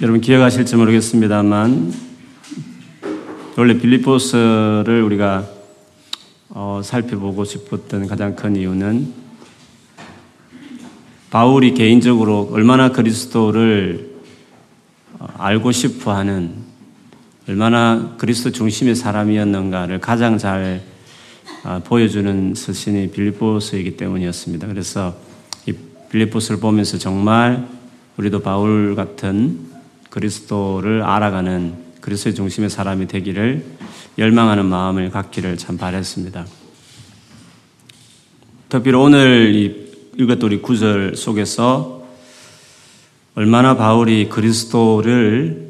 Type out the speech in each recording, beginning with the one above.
여러분 기억하실지 모르겠습니다만 원래 빌리포스를 우리가 어, 살펴보고 싶었던 가장 큰 이유는 바울이 개인적으로 얼마나 그리스도를 어, 알고 싶어 하는 얼마나 그리스도 중심의 사람이었는가를 가장 잘 어, 보여주는 서신이 빌리포스이기 때문이었습니다. 그래서 이 빌리포스를 보면서 정말 우리도 바울 같은 그리스도를 알아가는 그리스도의 중심의 사람이 되기를 열망하는 마음을 갖기를 참 바랬습니다. 특별히 오늘 읽었던 우리 구절 속에서 얼마나 바울이 그리스도를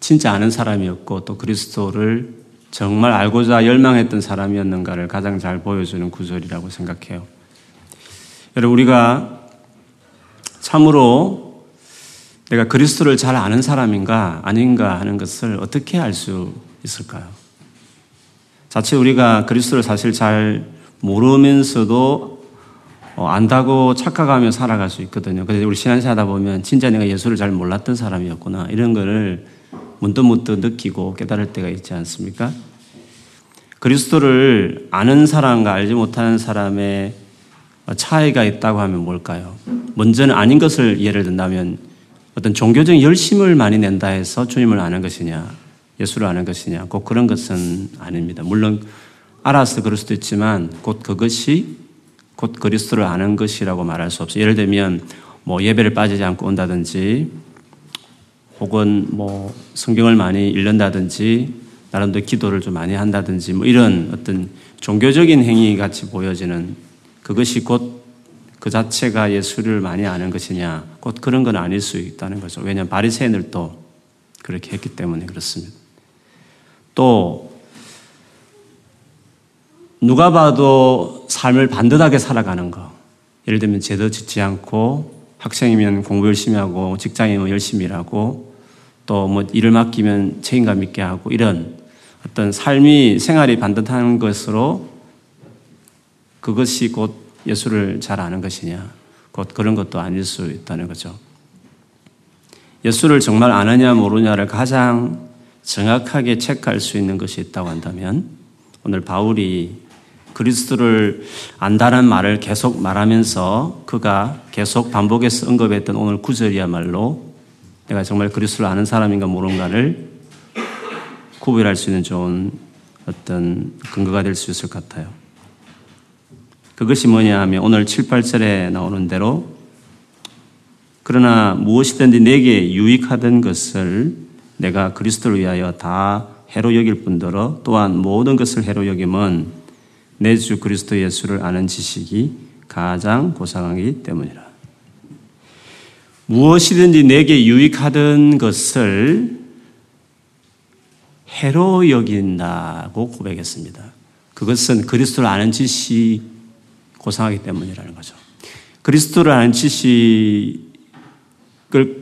진짜 아는 사람이었고 또 그리스도를 정말 알고자 열망했던 사람이었는가를 가장 잘 보여주는 구절이라고 생각해요. 여러분, 우리가 참으로 내가 그리스도를 잘 아는 사람인가 아닌가 하는 것을 어떻게 알 수 있을까요? 자칫 우리가 그리스도를 사실 잘 모르면서도 어, 안다고 착각하며 살아갈 수 있거든요. 그래서 우리 신앙생 하다 보면 진짜 내가 예수를 잘 몰랐던 사람이었구나 이런 거를 문득 문득 느끼고 깨달을 때가 있지 않습니까? 그리스도를 아는 사람과 알지 못하는 사람의 차이가 있다고 하면 뭘까요? 먼저는 아닌 것을 예를 든다면 어떤 종교적인 열심을 많이 낸다 해서 주님을 아는 것이냐, 예수를 아는 것이냐, 꼭 그런 것은 아닙니다. 물론 알아서 그럴 수도 있지만 곧 그것이 곧 그리스도를 아는 것이라고 말할 수 없어요. 예를 들면 뭐 예배를 빠지지 않고 온다든지 혹은 뭐 성경을 많이 읽는다든지 나름대로 기도를 좀 많이 한다든지 뭐 이런 어떤 종교적인 행위 같이 보여지는 그것이 곧 그 자체가 예수를 많이 아는 것이냐? 곧 그런 건 아닐 수 있다는 거죠. 왜냐하면 바리새인들도 그렇게 했기 때문에 그렇습니다. 또 누가 봐도 삶을 반듯하게 살아가는 거. 예를 들면 제도 짓지 않고 학생이면 공부 열심히 하고 직장이면 열심히 일하고 또 뭐 일을 맡기면 책임감 있게 하고 이런 어떤 삶이 생활이 반듯한 것으로 그것이 곧 예수를 잘 아는 것이냐? 곧 그런 것도 아닐 수 있다는 거죠. 예수를 정말 아느냐 모르냐를 가장 정확하게 체크할 수 있는 것이 있다고 한다면 오늘 바울이 그리스도를 안다는 말을 계속 말하면서 그가 계속 반복해서 언급했던 오늘 구절이야말로 내가 정말 그리스도를 아는 사람인가 모르는가를 구별할 수 있는 좋은 어떤 근거가 될 수 있을 것 같아요. 그것이 뭐냐 하면 오늘 7, 8절에 나오는 대로 그러나 무엇이든지 내게 유익하던 것을 내가 그리스도를 위하여 다 해로 여길 뿐더러 또한 모든 것을 해로 여김은 내 주 그리스도 예수를 아는 지식이 가장 고상하기 때문이라. 무엇이든지 내게 유익하던 것을 해로 여긴다고 고백했습니다. 그것은 그리스도를 아는 지식 고상하기 때문이라는 거죠. 그리스도를 아는 지식을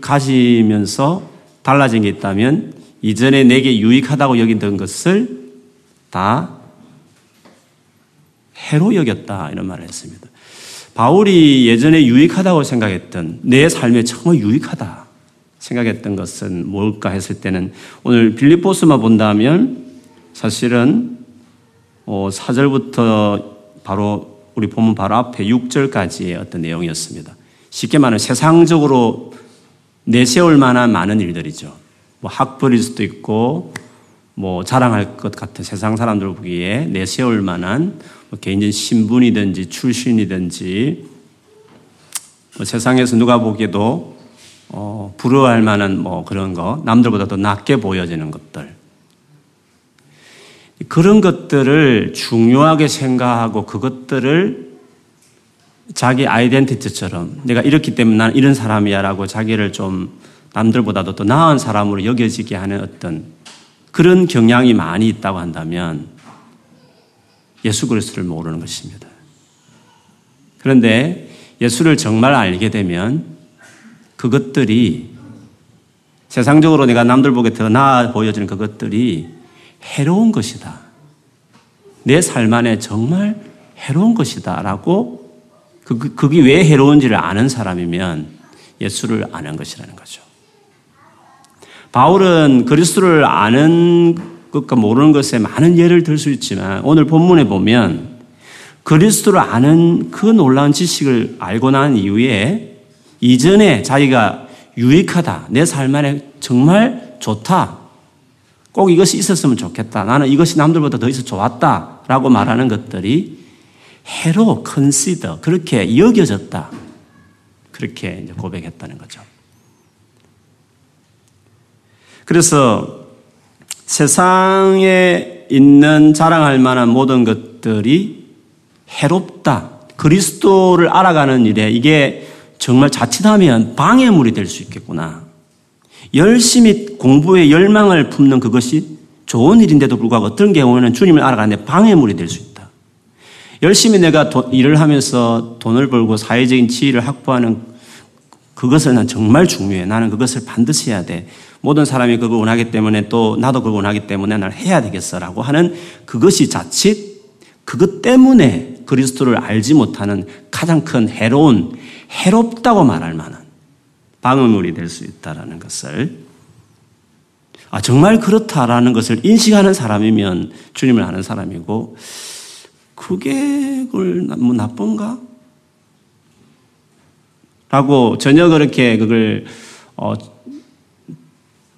가지면서 달라진 게 있다면 이전에 내게 유익하다고 여기던 것을 다 해로 여겼다 이런 말을 했습니다. 바울이 예전에 유익하다고 생각했던 내 삶에 정말 유익하다 생각했던 것은 뭘까 했을 때는 오늘 빌립보스만 본다면 사실은 4절부터 어, 바로 우리 보면 바로 앞에 6절까지의 어떤 내용이었습니다. 쉽게 말하면 세상적으로 내세울 만한 많은 일들이죠. 뭐 학벌일 수도 있고 뭐 자랑할 것 같은 세상 사람들 보기에 내세울 만한 뭐 개인적인 신분이든지 출신이든지 뭐 세상에서 누가 보기에도 어, 부러워할 만한 뭐 그런 거 남들보다 더 낮게 보여지는 것들 그런 것들을 중요하게 생각하고 그것들을 자기 아이덴티티처럼 내가 이렇기 때문에 나는 이런 사람이야라고 자기를 좀 남들보다도 더 나은 사람으로 여겨지게 하는 어떤 그런 경향이 많이 있다고 한다면 예수 그리스도를 모르는 것입니다. 그런데 예수를 정말 알게 되면 그것들이 세상적으로 내가 남들 보기에 더 나아 보여지는 그것들이 해로운 것이다. 내 삶 안에 정말 해로운 것이다. 라고 그, 그, 그게 왜 해로운지를 아는 사람이면 예수를 아는 것이라는 거죠. 바울은 그리스도를 아는 것과 모르는 것에 많은 예를 들 수 있지만 오늘 본문에 보면 그리스도를 아는 그 놀라운 지식을 알고 난 이후에 이전에 자기가 유익하다. 내 삶 안에 정말 좋다. 꼭 이것이 있었으면 좋겠다. 나는 이것이 남들보다 더 있어 좋았다. 라고 말하는 것들이 해로 컨시더 그렇게 여겨졌다. 그렇게 고백했다는 거죠. 그래서 세상에 있는 자랑할 만한 모든 것들이 해롭다. 그리스도를 알아가는 일에 이게 정말 자칫하면 방해물이 될 수 있겠구나. 열심히 공부에 열망을 품는 그것이 좋은 일인데도 불구하고 어떤 경우에는 주님을 알아가는데 방해물이 될 수 있다. 열심히 내가 도, 일을 하면서 돈을 벌고 사회적인 지위를 확보하는 그것을 난 정말 중요해. 나는 그것을 반드시 해야 돼. 모든 사람이 그걸 원하기 때문에 또 나도 그걸 원하기 때문에 날 해야 되겠어라고 하는 그것이 자칫 그것 때문에 그리스도를 알지 못하는 가장 큰 해로운 해롭다고 말할 만한 방어물이 될 수 있다라는 것을 아 정말 그렇다라는 것을 인식하는 사람이면 주님을 아는 사람이고 그게 그걸 뭐 나쁜가? 라고 전혀 그렇게 그걸 어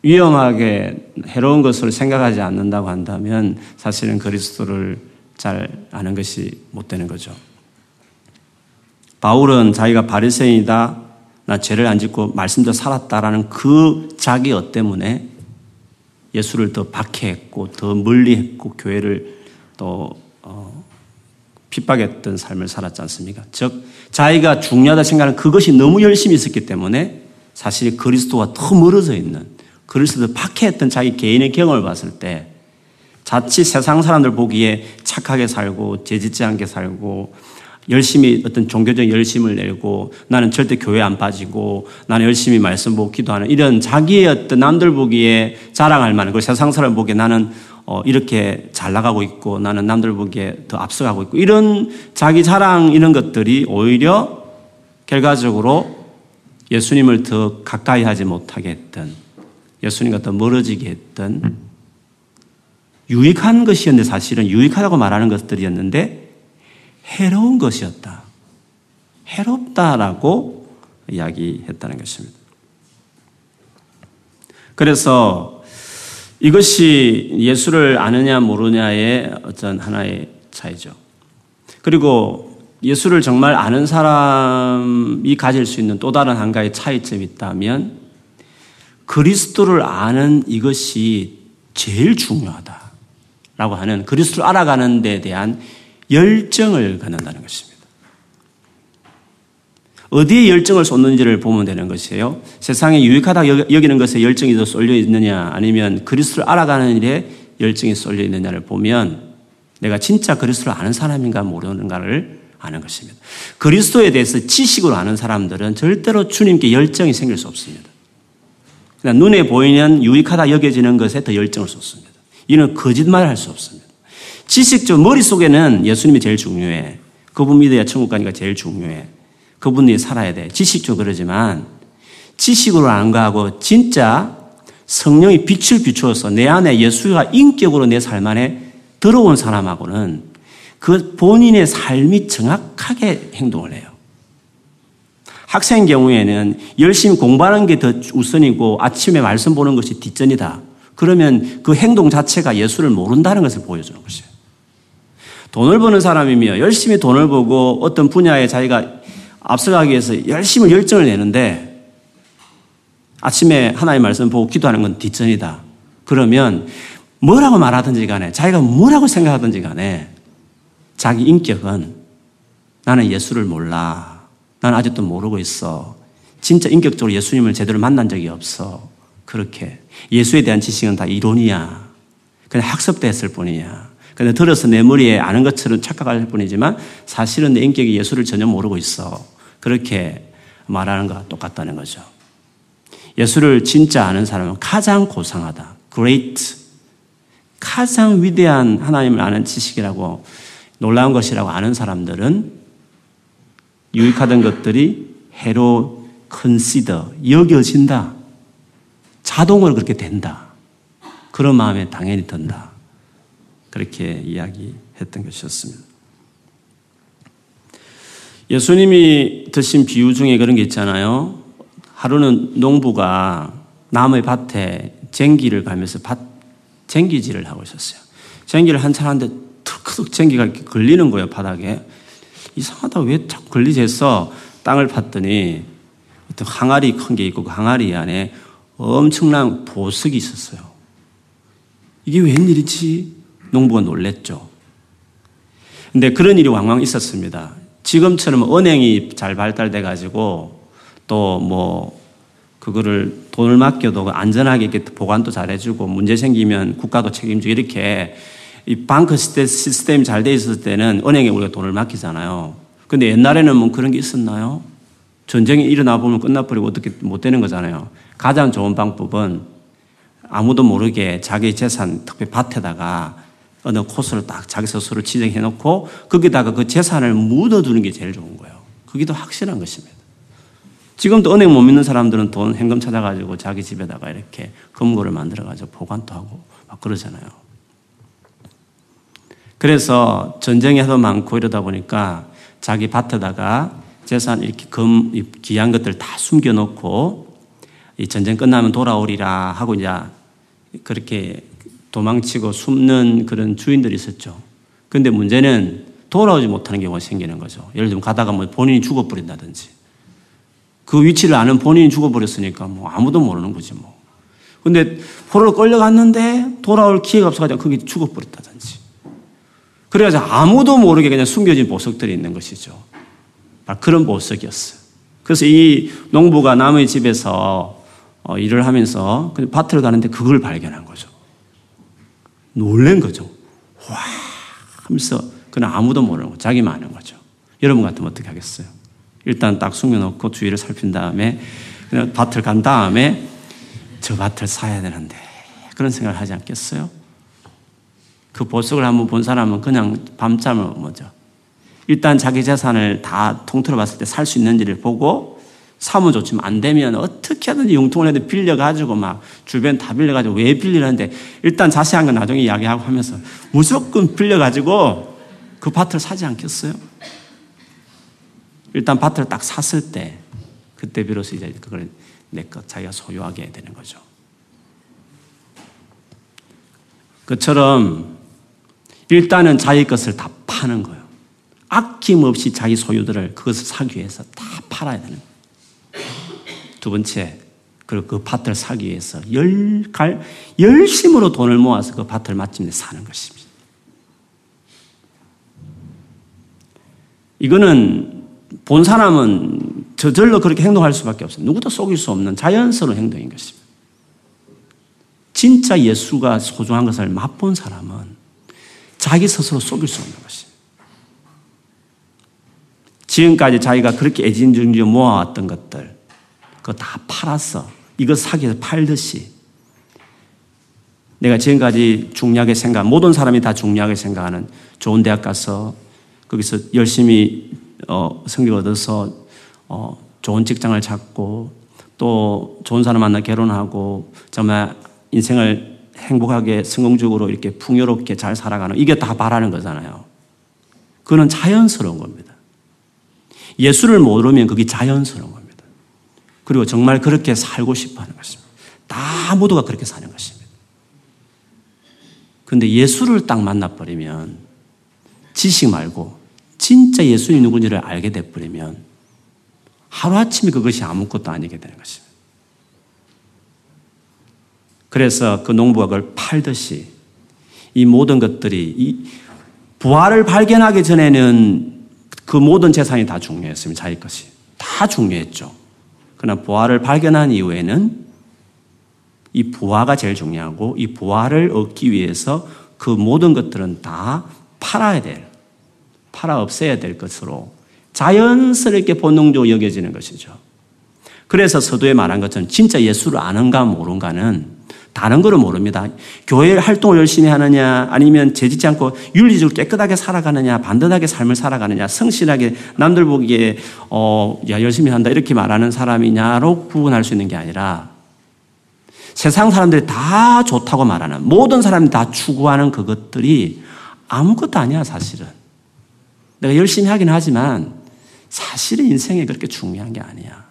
위험하게 해로운 것으로 생각하지 않는다고 한다면 사실은 그리스도를 잘 아는 것이 못 되는 거죠. 바울은 자기가 바리새인이다, 나 죄를 안 짓고 말씀대로 살았다라는 그 자기 어 때문에 예수를 더 박해했고 더 멀리했고 교회를 또 어, 핍박했던 삶을 살았지 않습니까? 즉 자기가 중요하다 생각하는 그것이 너무 열심히 있었기 때문에 사실 그리스도와 더 멀어져 있는 그리스도를 박해했던 자기 개인의 경험을 봤을 때 자칫 세상 사람들 보기에 착하게 살고 죄짓지 않게 살고 열심히 어떤 종교적 열심을 내고 나는 절대 교회 안 빠지고 나는 열심히 말씀 보고 기도하는 이런 자기의 어떤 남들 보기에 자랑할 만한 그 세상 사람 보기에 나는 어 이렇게 잘 나가고 있고 나는 남들 보기에 더 앞서가고 있고 이런 자기 자랑 이런 것들이 오히려 결과적으로 예수님을 더 가까이 하지 못하게 했던 예수님과 더 멀어지게 했던 유익한 것이었는데 사실은 유익하다고 말하는 것들이었는데 해로운 것이었다. 해롭다라고 이야기했다는 것입니다. 그래서 이것이 예수를 아느냐 모르냐의 어떤 하나의 차이죠. 그리고 예수를 정말 아는 사람이 가질 수 있는 또 다른 한 가지 차이점이 있다면 그리스도를 아는 이것이 제일 중요하다라고 하는 그리스도를 알아가는 데 대한 열정을 갖는다는 것입니다. 어디에 열정을 쏟는지를 보면 되는 것이에요. 세상에 유익하다 여기는 것에 열정이 더 쏠려 있느냐 아니면 그리스도를 알아가는 일에 열정이 쏠려 있느냐를 보면 내가 진짜 그리스도를 아는 사람인가 모르는가를 아는 것입니다. 그리스도에 대해서 지식으로 아는 사람들은 절대로 주님께 열정이 생길 수 없습니다. 그냥 눈에 보이는 유익하다 여겨지는 것에 더 열정을 쏟습니다. 이는 거짓말을 할 수 없습니다. 지식적 머릿속에는 예수님이 제일 중요해. 그분 믿어야 천국 가니까 제일 중요해. 그분이 살아야 돼. 지식적으로 그러지만 지식으로 아는 거하고 진짜 성령이 빛을 비추어서 내 안에 예수가 인격으로 내 삶 안에 들어온 사람하고는 그 본인의 삶이 정확하게 행동을 해요. 학생 경우에는 열심히 공부하는 게 더 우선이고 아침에 말씀 보는 것이 뒷전이다. 그러면 그 행동 자체가 예수를 모른다는 것을 보여주는 것이에요. 돈을 버는 사람이며 열심히 돈을 벌고 어떤 분야에 자기가 앞서가기 위해서 열심히 열정을 내는데 아침에 하나의 말씀 보고 기도하는 건 뒷전이다. 그러면 뭐라고 말하든지 간에 자기가 뭐라고 생각하든지 간에 자기 인격은 나는 예수를 몰라. 나는 아직도 모르고 있어. 진짜 인격적으로 예수님을 제대로 만난 적이 없어. 그렇게. 예수에 대한 지식은 다 이론이야. 그냥 학습됐을 뿐이야. 근데 들어서 내 머리에 아는 것처럼 착각할 뿐이지만 사실은 내 인격이 예수를 전혀 모르고 있어. 그렇게 말하는 것과 똑같다는 거죠. 예수를 진짜 아는 사람은 가장 고상하다. great. 가장 위대한 하나님을 아는 지식이라고 놀라운 것이라고 아는 사람들은 유익하던 것들이 해로 컨시더 여겨진다. 자동으로 그렇게 된다. 그런 마음에 당연히 든다. 그렇게 이야기했던 것이었습니다. 예수님이 드신 비유 중에 그런 게 있잖아요. 하루는 농부가 나무의 밭에 쟁기를 가면서 밭, 쟁기질을 하고 있었어요. 쟁기를 한참 하는데 툭툭 쟁기가 이렇게 걸리는 거예요, 바닥에. 이상하다, 왜 자꾸 걸리지 했어? 땅을 팠더니 어떤 항아리 큰 게 있고 그 항아리 안에 엄청난 보석이 있었어요. 이게 웬일이지? 농부가 놀랬죠. 근데 그런 일이 왕왕 있었습니다. 지금처럼 은행이 잘 발달돼 가지고 또 뭐 그거를 돈을 맡겨도 안전하게 이렇게 보관도 잘 해주고 문제 생기면 국가도 책임지고 이렇게 이 방크 시스템이 잘 돼 있었을 때는 은행에 우리가 돈을 맡기잖아요. 근데 옛날에는 뭐 그런 게 있었나요? 전쟁이 일어나 보면 끝나버리고 어떻게 못 되는 거잖아요. 가장 좋은 방법은 아무도 모르게 자기 재산, 특히 밭에다가 어느 코스를 딱 자기 스스로 지정해 놓고 거기다가 그 재산을 묻어두는 게 제일 좋은 거예요. 그게 더 확실한 것입니다. 지금도 은행 못 믿는 사람들은 돈 현금 찾아가지고 자기 집에다가 이렇게 금고를 만들어가지고 보관도 하고 막 그러잖아요. 그래서 전쟁이 하도 많고 이러다 보니까 자기 밭에다가 재산 이렇게 금, 귀한 것들 다 숨겨놓고 이 전쟁 끝나면 돌아오리라 하고 이제 그렇게 도망치고 숨는 그런 주인들이 있었죠. 근데 문제는 돌아오지 못하는 경우가 생기는 거죠. 예를 들면 가다가 뭐 본인이 죽어버린다든지. 그 위치를 아는 본인이 죽어버렸으니까 뭐 아무도 모르는 거지 뭐. 근데 포로로 끌려갔는데 돌아올 기회가 없어가지고 거기 죽어버렸다든지. 그래가지고 아무도 모르게 그냥 숨겨진 보석들이 있는 것이죠. 그런 보석이었어요. 그래서 이 농부가 남의 집에서 어, 일을 하면서 밭을 가는데 그걸 발견한 거죠. 놀란 거죠. 와 하면서 그는 아무도 모르는 거 자기만 아는 거죠. 여러분 같으면 어떻게 하겠어요? 일단 딱 숨겨놓고 주위를 살핀 다음에 그냥 밭을 간 다음에 저 밭을 사야 되는데 그런 생각을 하지 않겠어요? 그 보석을 한번 본 사람은 그냥 밤잠을 못죠 일단 자기 재산을 다 통틀어 봤을 때 살 수 있는지를 보고 사면 좋지만 안 되면 어떻게 하든지 융통을 해도 빌려가지고 막 주변 다 빌려가지고 왜 빌리는데 일단 자세한 건 나중에 이야기하고 하면서 무조건 빌려가지고 그 밭을 사지 않겠어요? 일단 밭을 딱 샀을 때 그때 비로소 이제 그걸 내 것 자기가 소유하게 되는 거죠. 그처럼 일단은 자기 것을 다 파는 거예요. 아낌없이 자기 소유들을 그것을 사기 위해서 다 팔아야 되는 거예요. 두 번째, 그리고 그 밭을 사기 위해서 열, 갈, 열심으로 돈을 모아서 그 밭을 마침내 사는 것입니다. 이거는 본 사람은 저절로 그렇게 행동할 수밖에 없어요. 누구도 속일 수 없는 자연스러운 행동인 것입니다. 진짜 예수가 소중한 것을 맛본 사람은 자기 스스로 속일 수 없는 것입니다. 지금까지 자기가 그렇게 애진중지 모아왔던 것들, 그거 다 팔았어. 이거 사기 위해서 팔듯이. 내가 지금까지 중요하게 생각, 모든 사람이 다 중요하게 생각하는 좋은 대학 가서 거기서 열심히 어, 성적 얻어서 어, 좋은 직장을 찾고 또 좋은 사람 만나 결혼하고 정말 인생을 행복하게 성공적으로 이렇게 풍요롭게 잘 살아가는 이게 다 바라는 거잖아요. 그거는 자연스러운 겁니다. 예수를 모르면 그게 자연스러운 겁니다. 그리고 정말 그렇게 살고 싶어 하는 것입니다. 다 모두가 그렇게 사는 것입니다. 근데 예수를 딱 만나버리면 지식 말고 진짜 예수님이 누군지를 알게 돼버리면 하루아침에 그것이 아무것도 아니게 되는 것입니다. 그래서 그 농부가 그걸 팔듯이 이 모든 것들이 이 부활을 발견하기 전에는 그 모든 재산이 다 중요했습니다. 자기 것이. 다 중요했죠. 그러나 부활을 발견한 이후에는 이 부활가 제일 중요하고 이 부활을 얻기 위해서 그 모든 것들은 다 팔아야 될, 팔아 없애야 될 것으로 자연스럽게 본능적으로 여겨지는 것이죠. 그래서 서두에 말한 것처럼 진짜 예수를 아는가 모른가는 다른 거를 모릅니다. 교회 활동을 열심히 하느냐, 아니면 재짓지 않고 윤리적으로 깨끗하게 살아가느냐, 반듯하게 삶을 살아가느냐, 성실하게 남들 보기에, 어, 야, 열심히 한다, 이렇게 말하는 사람이냐로 구분할 수 있는 게 아니라, 세상 사람들이 다 좋다고 말하는 모든 사람이 다 추구하는 그것들이 아무것도 아니야, 사실은. 내가 열심히 하긴 하지만 사실은 인생에 그렇게 중요한 게 아니야.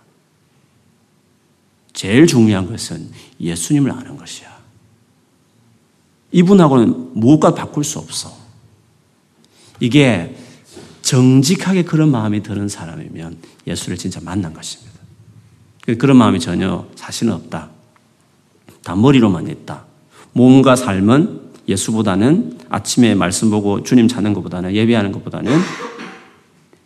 제일 중요한 것은 예수님을 아는 것이야. 이분하고는 무엇과 바꿀 수 없어. 이게 정직하게 그런 마음이 드는 사람이면 예수를 진짜 만난 것입니다. 그런 마음이 전혀 사실은 없다. 다 머리로만 있다. 몸과 삶은 예수보다는 아침에 말씀 보고 주님 찾는 것보다는 예배하는 것보다는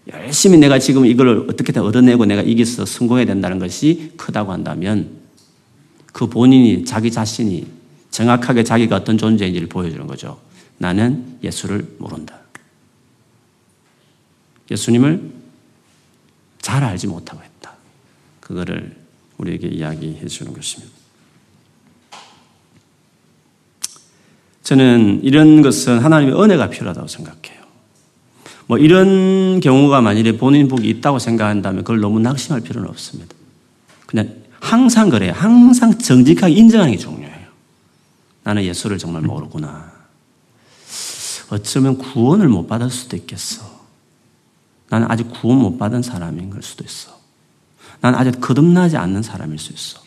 열심히 내가 지금 이걸 어떻게든 얻어내고 내가 이겨서 성공해야 된다는 것이 크다고 한다면 그 본인이 자기 자신이 정확하게 자기가 어떤 존재인지를 보여주는 거죠. 나는 예수를 모른다. 예수님을 잘 알지 못하고 있다. 그거를 우리에게 이야기해 주는 것입니다. 저는 이런 것은 하나님의 은혜가 필요하다고 생각해요. 뭐 이런 경우가 만일에 본인 복이 있다고 생각한다면 그걸 너무 낙심할 필요는 없습니다. 그냥 항상 그래요. 항상 정직하게 인정하는 게 중요해요. 나는 예수를 정말 모르구나. 어쩌면 구원을 못 받을 수도 있겠어. 나는 아직 구원 못 받은 사람인 걸 수도 있어. 나는 아직 거듭나지 않는 사람일 수 있어.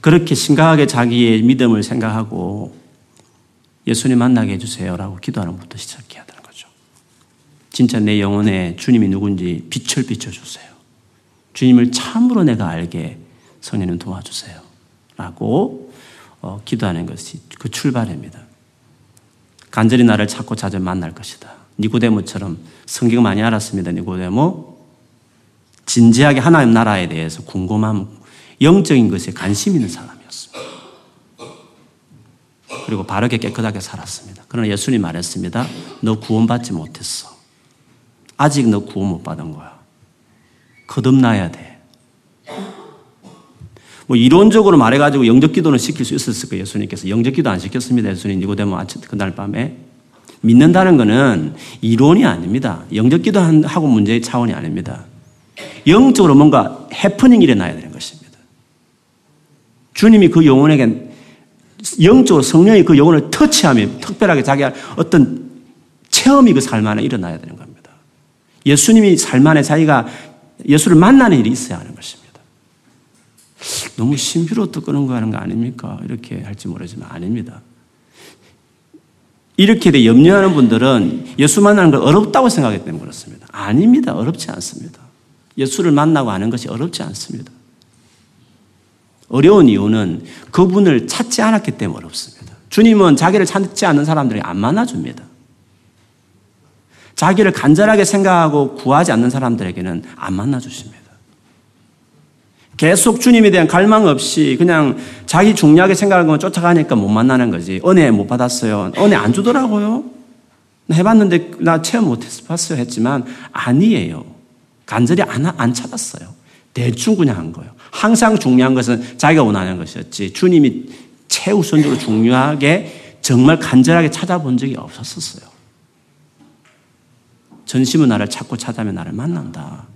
그렇게 심각하게 자기의 믿음을 생각하고 예수님 만나게 해주세요라고 기도하는 것부터 시작해야 거죠. 진짜 내 영혼에 주님이 누군지 빛을 비춰주세요. 주님을 참으로 내가 알게 성령님 도와주세요. 라고 어, 기도하는 것이 그 출발입니다. 간절히 나를 찾고 자주 만날 것이다. 니고데모처럼 성경 많이 알았습니다. 니고데모 진지하게 하나님 나라에 대해서 궁금함, 영적인 것에 관심 있는 사람이었습니다. 그리고 바르게 깨끗하게 살았습니다. 그러나 예수님 말했습니다. 너 구원받지 못했어. 아직 너 구원 못 받은 거야. 거듭나야 돼. 뭐 이론적으로 말해가지고 영적 기도는 시킬 수 있었을 거예요. 예수님께서 영적 기도 안 시켰습니다. 예수님 니고데모 그날 밤에 믿는다는 것은 이론이 아닙니다. 영적 기도하고 문제의 차원이 아닙니다. 영적으로 뭔가 해프닝이 일어나야 되는 것입니다. 주님이 그 영혼에게 영적으로 성령이 그 영혼을 터치하면 특별하게 자기가 어떤 체험이 그 삶 안에 일어나야 되는 겁니다. 예수님이 삶 안에 자기가 예수를 만나는 일이 있어야 하는 것입니다. 너무 신비로 또 끄는 거 하는 거 아닙니까? 이렇게 할지 모르지만 아닙니다. 이렇게 돼 염려하는 분들은 예수 만나는 걸 어렵다고 생각하기 때문에 그렇습니다. 아닙니다. 어렵지 않습니다. 예수를 만나고 하는 것이 어렵지 않습니다. 어려운 이유는 그분을 찾지 않았기 때문에 어렵습니다. 주님은 자기를 찾지 않는 사람들이 안 만나줍니다. 자기를 간절하게 생각하고 구하지 않는 사람들에게는 안 만나주십니다. 계속 주님에 대한 갈망 없이 그냥 자기 중요하게 생각하는 건 쫓아가니까 못 만나는 거지. 은혜 못 받았어요. 은혜 안 주더라고요. 해봤는데 나 체험 못 했어요 했지만 아니에요. 간절히 안, 안 찾았어요. 대충 그냥 한 거예요. 항상 중요한 것은 자기가 원하는 것이었지. 주님이 최우선적으로 중요하게 정말 간절하게 찾아본 적이 없었어요. 전심은 나를 찾고 찾아면 나를 만난다.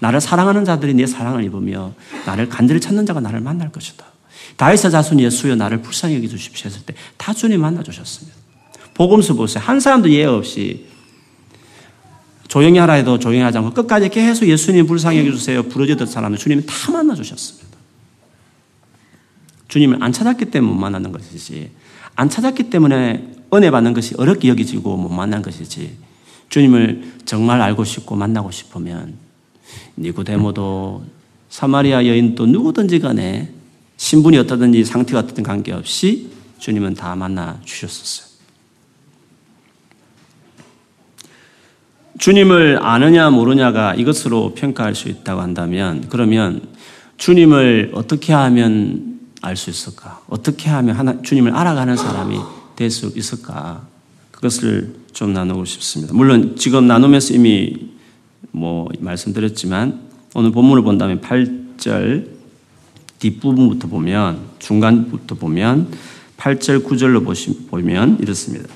나를 사랑하는 자들이 내 사랑을 입으며 나를 간절히 찾는 자가 나를 만날 것이다. 다윗의 자손 예수여 나를 불쌍히 여기 주십시오 했을 때다 주님 만나 주셨습니다. 복음서 보세요. 한 사람도 예외 없이 조용히 하라 해도 조용히 하지 않고 끝까지 계속 예수님 불쌍히 여기 주세요. 부르짖던 사람을 주님이 다 만나 주셨습니다. 주님을 안 찾았기 때문에 못 만나는 것이지, 안 찾았기 때문에 은혜 받는 것이 어렵게 여기지고 못 만난 것이지, 주님을 정말 알고 싶고 만나고 싶으면, 니고데모도 사마리아 여인도 누구든지 간에 신분이 어떠든지 상태가 어떻든 관계없이 주님은 다 만나 주셨었어요. 주님을 아느냐 모르냐가 이것으로 평가할 수 있다고 한다면 그러면 주님을 어떻게 하면 알 수 있을까? 어떻게 하면 하나, 주님을 알아가는 사람이 될 수 있을까? 그것을 좀 나누고 싶습니다. 물론 지금 나누면서 이미 뭐 말씀드렸지만 오늘 본문을 본다면 8절 뒷부분부터 보면 중간부터 보면 8절 9절로 보시면 이렇습니다.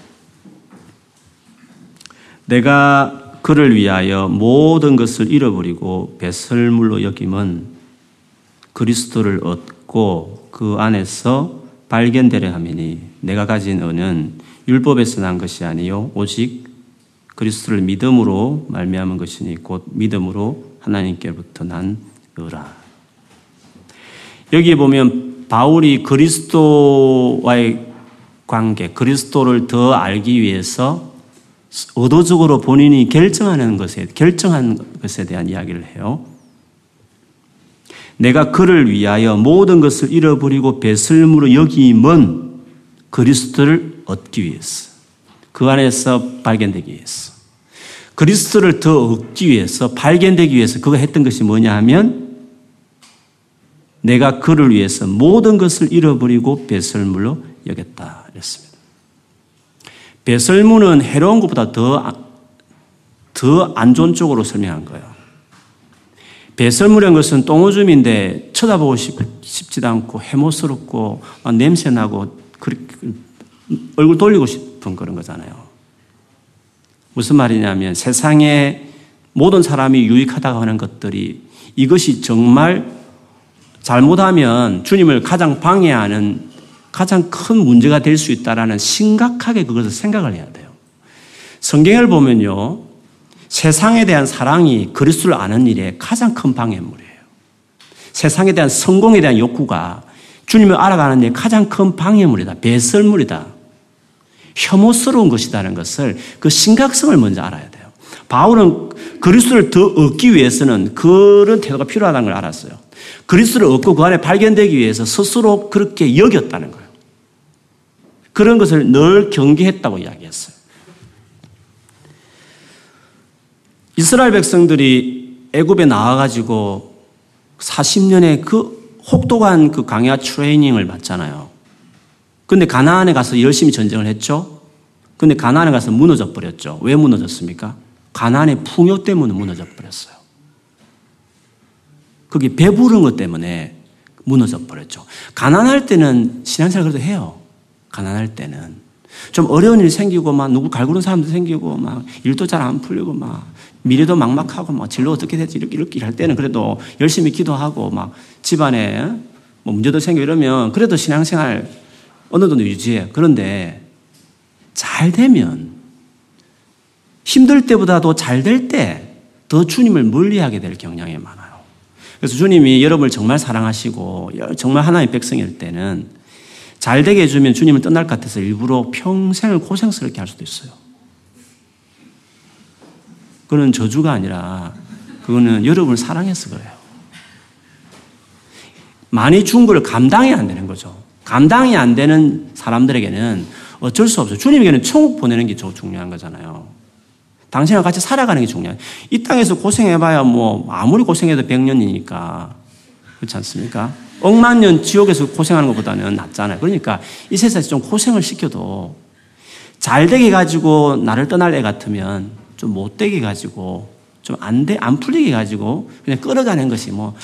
내가 그를 위하여 모든 것을 잃어버리고 배설물로 여김은 그리스도를 얻고 곧그 안에서 발견되려 함이니 내가 가진 은은 율법에서 난 것이 아니요 오직 그리스도를 믿음으로 말미암은 것이니 곧 믿음으로 하나님께로부터 난 의라. 여기에 보면 바울이 그리스도와의 관계, 그리스도를 더 알기 위해서 의도적으로 본인이 결정하는 것에, 결정한 것에 대한 이야기를 해요. 내가 그를 위하여 모든 것을 잃어버리고 배설물로 여김은 그리스도를 얻기 위해서, 그 안에서 발견되기 위해서, 그리스도를 더 얻기 위해서, 발견되기 위해서 그가 했던 것이 뭐냐 하면 내가 그를 위해서 모든 것을 잃어버리고 배설물로 여겼다. 이랬습니다. 배설물은 해로운 것보다 더, 더 안 좋은 쪽으로 설명한 거예요. 배설물이라는 것은 똥오줌인데 쳐다보고 싶 지도 않고 해모스럽고 냄새나고 얼굴 돌리고 싶은 그런 거잖아요. 무슨 말이냐면 세상에 모든 사람이 유익하다고 하는 것들이 이것이 정말 잘못하면 주님을 가장 방해하는 가장 큰 문제가 될 수 있다라는 심각하게 그것을 생각을 해야 돼요. 성경을 보면요. 세상에 대한 사랑이 그리스도를 아는 일에 가장 큰 방해물이에요. 세상에 대한 성공에 대한 욕구가 주님을 알아가는 데 가장 큰 방해물이다. 배설물이다. 혐오스러운 것이라는 것을 그 심각성을 먼저 알아야 돼요. 바울은 그리스도를 더 얻기 위해서는 그런 태도가 필요하다는 걸 알았어요. 그리스도를 얻고 그 안에 발견되기 위해서 스스로 그렇게 여겼다는 거예요. 그런 것을 늘 경계했다고 이야기했어요. 이스라엘 백성들이 애굽에 나와 가지고 40년의 그 혹독한 그 강야 트레이닝을 받잖아요. 근데 가나안에 가서 열심히 전쟁을 했죠. 근데 가나안에 가서 무너져 버렸죠. 왜 무너졌습니까? 가나안의 풍요 때문에 무너져 버렸어요. 그게 배부른 것 때문에 무너져 버렸죠. 가난할 때는 신앙생활 그래도 해요. 가난할 때는. 좀 어려운 일 생기고, 막, 누구 갈구는 사람도 생기고, 막, 일도 잘 안 풀리고, 막, 미래도 막막하고, 막, 진로 어떻게 될지 이렇게, 이렇게 할 때는 그래도 열심히 기도하고, 막, 집안에 뭐 문제도 생기고 이러면 그래도 신앙생활 어느 정도 유지해요. 그런데 잘 되면 힘들 때보다도 잘 될 때 더 주님을 멀리하게 될 경향이 많아요. 그래서 주님이 여러분을 정말 사랑하시고 정말 하나의 백성일 때는 잘 되게 해주면 주님을 떠날 것 같아서 일부러 평생을 고생스럽게 할 수도 있어요. 그거는 저주가 아니라 그거는 여러분을 사랑해서 그래요. 많이 준 걸 감당이 안 되는 거죠. 감당이 안 되는 사람들에게는 어쩔 수 없어요. 주님에게는 천국 보내는 게 중요한 거잖아요. 당신과 같이 살아가는 게 중요해요. 이 땅에서 고생해봐야 뭐 아무리 고생해도 100년이니까 그렇지 않습니까? 억만 년 지옥에서 고생하는 것보다는 낫잖아요. 그러니까 이 세상에서 좀 고생을 시켜도 잘 되게 가지고 나를 떠날 애 같으면 좀 못되게 가지고 좀 안 돼, 안 풀리게 가지고 그냥 끌어가는 것이 뭐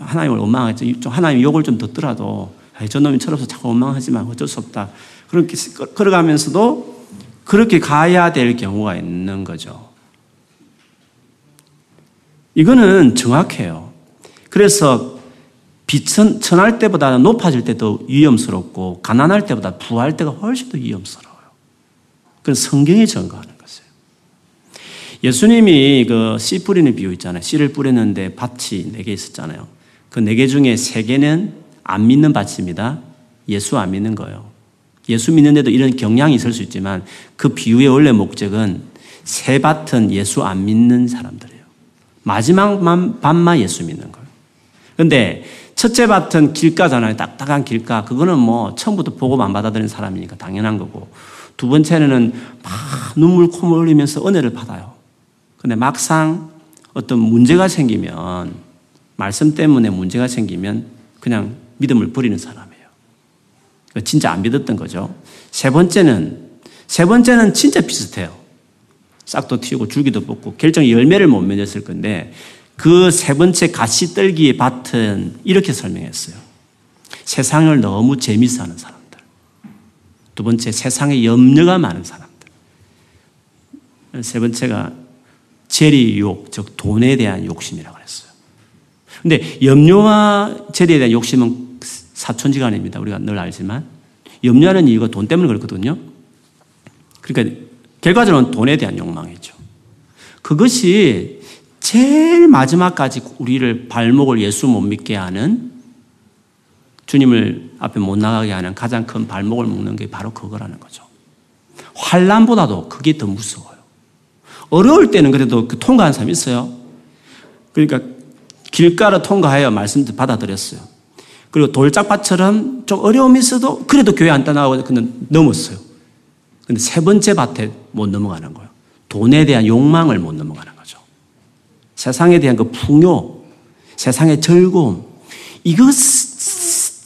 하나님을 원망하지, 좀 하나님 욕을 좀 듣더라도 저놈이 철없어 자꾸 원망하지만 어쩔 수 없다. 그렇게 끌어가면서도 그렇게 가야 될 경우가 있는 거죠. 이거는 정확해요. 그래서 비천, 천할 때보다 높아질 때도 위험스럽고, 가난할 때보다 부할 때가 훨씬 더 위험스러워요. 그건 성경이 증거하는 것이에요. 예수님이 그 씨 뿌리는 비유 있잖아요. 씨를 뿌렸는데 밭이 네 개 있었잖아요. 그 네 개 중에 세 개는 안 믿는 밭입니다. 예수 안 믿는 거예요. 예수 믿는데도 이런 경향이 있을 수 있지만 그 비유의 원래 목적은 새 밭은 예수 안 믿는 사람들이에요. 마지막 밭만 예수 믿는 거예요. 근데 첫째 밭은 길가잖아요. 딱딱한 길가. 그거는 뭐 처음부터 복음 안 받아들인 사람이니까 당연한 거고. 두 번째는 막 눈물 콧물 흘리면서 은혜를 받아요. 근데 막상 어떤 문제가 생기면 말씀 때문에 문제가 생기면 그냥 믿음을 버리는 사람이에요. 진짜 안 믿었던 거죠. 세 번째는, 세 번째는 진짜 비슷해요. 싹도 튀우고 줄기도 뽑고 결정 열매를 못 맺었을 건데 그 세 번째 가시 떨기의 밭은 이렇게 설명했어요. 세상을 너무 재미있어 하는 사람들. 두 번째, 세상에 염려가 많은 사람들. 세 번째가 재리 욕, 즉 돈에 대한 욕심이라고 했어요. 근데 염려와 재리에 대한 욕심은 사촌지간입니다. 우리가 늘 알지만. 염려하는 이유가 돈 때문에 그렇거든요. 그러니까 결과적으로는 돈에 대한 욕망이죠. 그것이 제일 마지막까지 우리를 발목을 예수 못 믿게 하는 주님을 앞에 못 나가게 하는 가장 큰 발목을 묶는 게 바로 그거라는 거죠. 환란보다도 그게 더 무서워요. 어려울 때는 그래도 그 통과한 사람이 있어요. 그러니까 길가를 통과하여 말씀 받아들였어요. 그리고 돌짝밭처럼 좀 어려움이 있어도 그래도 교회 안 떠나고 그냥 넘었어요. 근데 세 번째 밭에 못 넘어가는 거예요. 돈에 대한 욕망을 못 넘어가는 거죠. 세상에 대한 그 풍요, 세상의 즐거움, 이것까지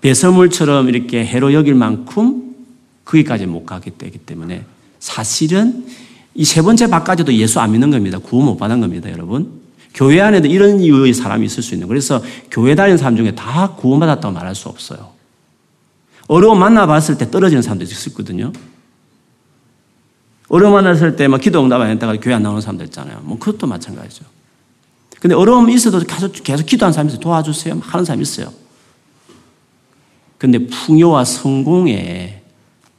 배설물처럼 이렇게 해로 여길 만큼 거기까지 못 가기 때문에 사실은 이 세 번째 밭까지도 예수 안 믿는 겁니다. 구원 못 받은 겁니다, 여러분. 교회 안에도 이런 이유의 사람이 있을 수 있는. 그래서 교회 다니는 사람 중에 다 구원받았다고 말할 수 없어요. 어려움 만나봤을 때 떨어지는 사람도 있었거든요. 어려움 만났을 때 막 기도 응답 안 했다가 교회 안 나오는 사람도 있잖아요. 뭐 그것도 마찬가지죠. 근데 어려움이 있어도 계속, 계속 기도하는 사람이 있어요. 도와주세요. 하는 사람이 있어요. 근데 풍요와 성공에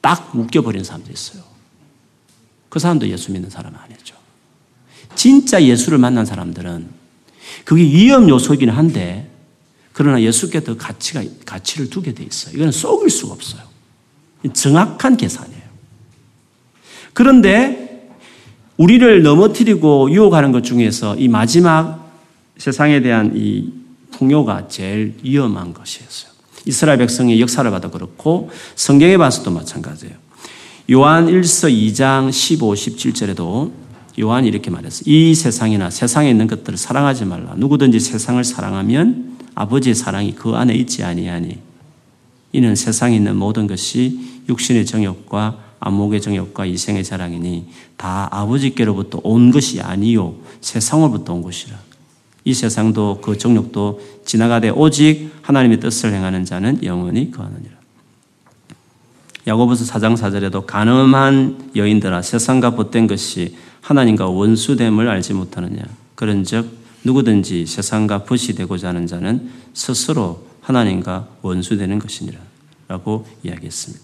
딱 묶여버린 사람도 있어요. 그 사람도 예수 믿는 사람 아니죠. 진짜 예수를 만난 사람들은 그게 위험 요소이긴 한데 그러나 예수께 더 가치가, 가치를 두게 돼 있어요. 이거는 속일 수가 없어요. 정확한 계산이에요. 그런데 우리를 넘어뜨리고 유혹하는 것 중에서 이 마지막 세상에 대한 이 풍요가 제일 위험한 것이었어요. 이스라엘 백성의 역사를 봐도 그렇고 성경에 봐서도 마찬가지예요. 요한 1서 2장 15, 17절에도 요한이 이렇게 말했어요. 이 세상이나 세상에 있는 것들을 사랑하지 말라. 누구든지 세상을 사랑하면 아버지의 사랑이 그 안에 있지 아니하니 이는 세상에 있는 모든 것이 육신의 정욕과 안목의 정욕과 이생의 자랑이니 다 아버지께로부터 온 것이 아니요 세상으로부터 온 것이라. 이 세상도 그 정욕도 지나가되 오직 하나님의 뜻을 행하는 자는 영원히 거하느니라. 야고보서 4장 4절에도 가늠한 여인들아 세상과 벗된 것이 하나님과 원수됨을 알지 못하느냐. 그런즉 누구든지 세상과 벗이 되고자 하는 자는 스스로 하나님과 원수되는 것이니라. 라고 이야기했습니다.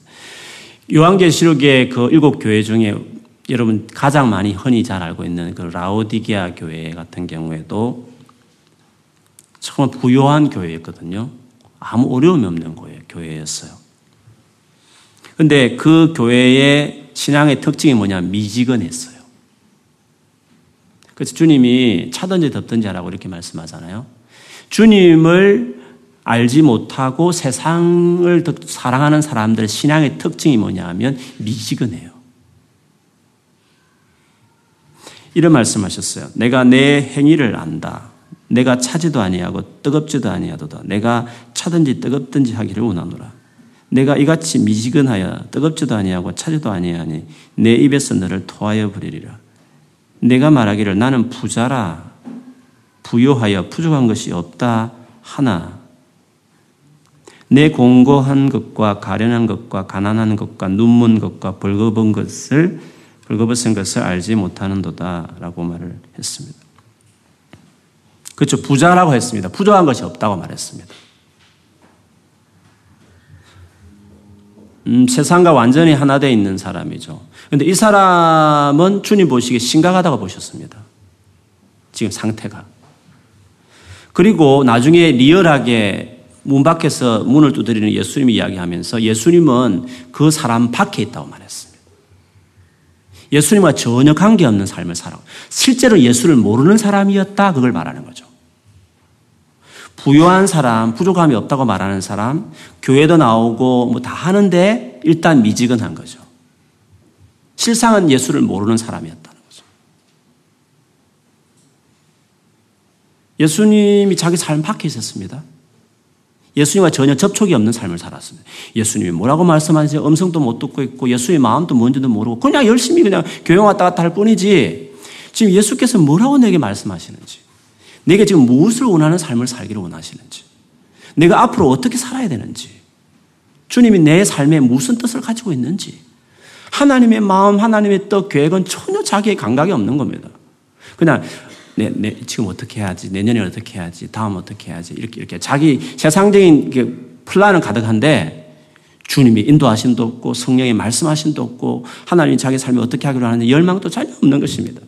요한계시록의 그 일곱 교회 중에 여러분 가장 많이 흔히 잘 알고 있는 그 라오디게아 교회 같은 경우에도 정말 부요한 교회였거든요. 아무 어려움이 없는 교회였어요. 근데 그 교회의 신앙의 특징이 뭐냐? 미지근했어요. 그래서 주님이 차든지 덥든지 하라고 이렇게 말씀하잖아요. 주님을 알지 못하고 세상을 사랑하는 사람들의 신앙의 특징이 뭐냐 하면 미지근해요. 이런 말씀하셨어요. 내가 내 행위를 안다. 내가 차지도 아니하고 뜨겁지도 아니하도다. 내가 차든지 뜨겁든지 하기를 원하노라. 내가 이같이 미지근하여 뜨겁지도 아니하고 차지도 아니하니 내 입에서 너를 토하여 버리리라. 내가 말하기를 나는 부자라 부요하여 부족한 것이 없다 하나 내 공고한 것과 가련한 것과 가난한 것과 눈먼 것과 벌거벗은 것을 벌거벗은 것을 알지 못하는도다라고 말을 했습니다. 그렇죠. 부자라고 했습니다. 부족한 것이 없다고 말했습니다. 음, 세상과 완전히 하나 되어 있는 사람이죠. 근데 이 사람은 주님 보시기에 심각하다고 보셨습니다. 지금 상태가. 그리고 나중에 리얼하게 문 밖에서 문을 두드리는 예수님 이야기하면서 예수님은 그 사람 밖에 있다고 말했습니다. 예수님과 전혀 관계없는 삶을 살아. 실제로 예수를 모르는 사람이었다. 그걸 말하는 거죠. 부유한 사람, 부족함이 없다고 말하는 사람, 교회도 나오고 뭐 다 하는데 일단 미지근한 거죠. 실상은 예수를 모르는 사람이었다는 거죠. 예수님이 자기 삶 밖에 있었습니다. 예수님과 전혀 접촉이 없는 삶을 살았습니다. 예수님이 뭐라고 말씀하는지 음성도 못 듣고 있고 예수의 마음도 뭔지도 모르고 그냥 열심히 그냥 교회 왔다 갔다 할 뿐이지 지금 예수께서 뭐라고 내게 말씀하시는지 내가 지금 무엇을 원하는 삶을 살기를 원하시는지 내가 앞으로 어떻게 살아야 되는지 주님이 내 삶에 무슨 뜻을 가지고 있는지 하나님의 마음, 하나님의 뜻, 계획은 전혀 자기의 감각이 없는 겁니다. 그냥 내, 내, 지금 어떻게 해야지, 내년에 어떻게 해야지, 다음 어떻게 해야지, 이렇게, 이렇게 자기 세상적인 플랜은 가득한데 주님이 인도하심도 없고 성령의 말씀하심도 없고 하나님이 자기 삶을 어떻게 하기로 하는데 열망도 전혀 없는 것입니다.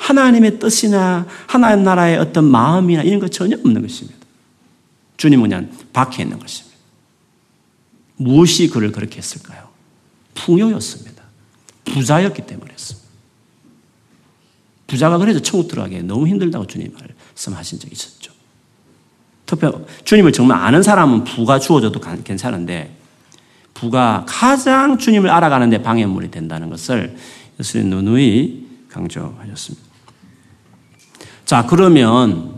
하나님의 뜻이나 하나님 나라의 어떤 마음이나 이런 것 전혀 없는 것입니다. 주님은 그냥 박혀 있는 것입니다. 무엇이 그를 그렇게 했을까요? 풍요였습니다. 부자였기 때문에 했습니다. 부자가 그래서 천국 들어가기 너무 힘들다고 주님 말씀하신 적이 있었죠. 특히 주님을 정말 아는 사람은 부가 주어져도 괜찮은데 부가 가장 주님을 알아가는 데 방해물이 된다는 것을 예수님 누누이 강조하셨습니다. 자, 그러면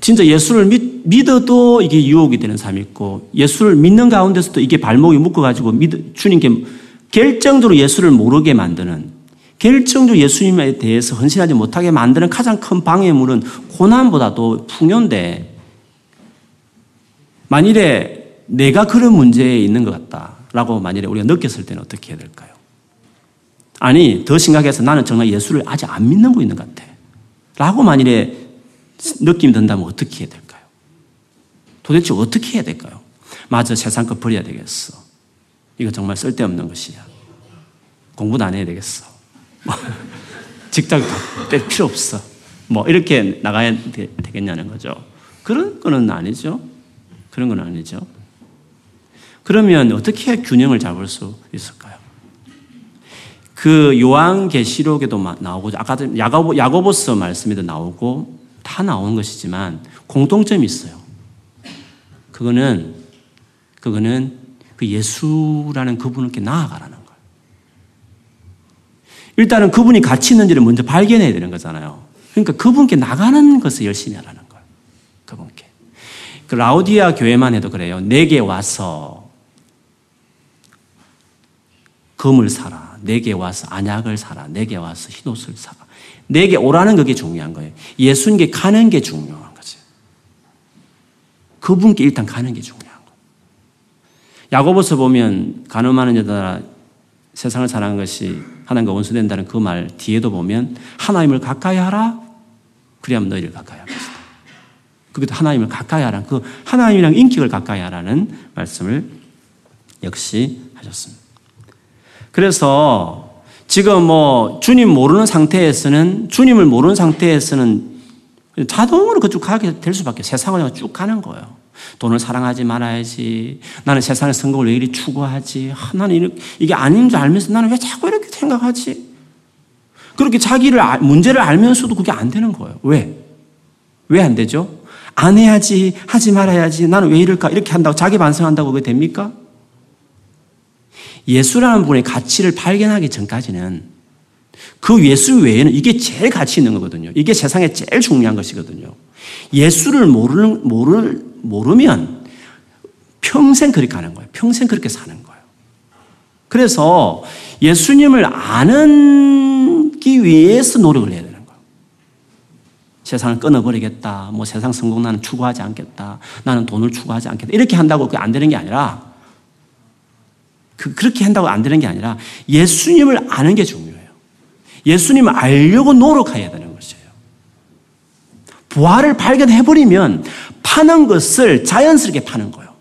진짜 예수를 믿, 믿어도 이게 유혹이 되는 삶이 있고 예수를 믿는 가운데서도 이게 발목이 묶어가지고 믿, 주님께 결정적으로 예수를 모르게 만드는 결정적으로 예수님에 대해서 헌신하지 못하게 만드는 가장 큰 방해물은 고난보다도 풍요인데 만일에 내가 그런 문제에 있는 것 같다라고 만일에 우리가 느꼈을 때는 어떻게 해야 될까요? 아니 더 심각해서 나는 정말 예수를 아직 안 믿는 거 있는 것 같아 라고 만일에 느낌이 든다면 어떻게 해야 될까요? 도대체 어떻게 해야 될까요? 맞아 세상 거 버려야 되겠어 이거 정말 쓸데없는 것이야 공부도 안 해야 되겠어 직장 뺄 필요 없어. 뭐 이렇게 나가야 되, 겠냐는 거죠. 그런 거는 아니죠. 그런 건 아니죠. 그러면 어떻게 균형을 잡을 수 있을까요? 그 요한계시록에도 나오고 아까 야고보, 야고보서 말씀에도 나오고 다 나온 것이지만 공통점이 있어요. 그거는 그거는 그 예수라는 그분께 나아가라는 일단은 그분이 가치 있는지를 먼저 발견해야 되는 거잖아요. 그러니까 그분께 나가는 것을 열심히 하라는 거예요. 그분께. 그 라우디아 교회만 해도 그래요. 내게 와서 금을 사라. 내게 와서 안약을 사라. 내게 와서 흰옷을 사라. 내게 오라는 그게 중요한 거예요. 예수님께 가는 게 중요한 거지. 그분께 일단 가는 게 중요한 거예요. 야고보서 보면 가늠하는 여자 세상을 사랑한 것이 하나님과 원수된다는 그 말 뒤에도 보면 하나님을 가까이 하라. 그래야만 너희를 가까이 할 것이다. 그것도 하나님을 가까이 하라. 그 하나님이랑 인격을 가까이 하라는 말씀을 역시 하셨습니다. 그래서 지금 뭐 주님 모르는 상태에서는 주님을 모르는 상태에서는 자동으로 그쪽 가게 될 수밖에 세상을 쭉 가는 거예요. 돈을 사랑하지 말아야지. 나는 세상의 성공을 왜 이리 추구하지? 아, 나는 이게 아닌 줄 알면서 나는 왜 자꾸 이렇게 생각하지? 그렇게 자기를, 문제를 알면서도 그게 안 되는 거예요. 왜? 왜 안 되죠? 안 해야지, 하지 말아야지, 나는 왜 이럴까? 이렇게 한다고 자기 반성한다고 그게 됩니까? 예수라는 분의 가치를 발견하기 전까지는 그 예수 외에는 이게 제일 가치 있는 거거든요. 이게 세상에 제일 중요한 것이거든요. 예수를 모르는, 모를, 모르면 평생 그렇게 가는 거예요. 평생 그렇게 사는 거예요. 그래서 예수님을 아는 기 위해서 노력을 해야 되는 거예요. 세상을 끊어버리겠다. 뭐 세상 성공 나는 추구하지 않겠다. 나는 돈을 추구하지 않겠다. 이렇게 한다고 그게 안 되는 게 아니라 그, 그렇게 한다고 안 되는 게 아니라 예수님을 아는 게 중요해요. 예수님을 알려고 노력해야 되는 것이에요. 부활을 발견해버리면 파는 것을 자연스럽게 파는 거예요.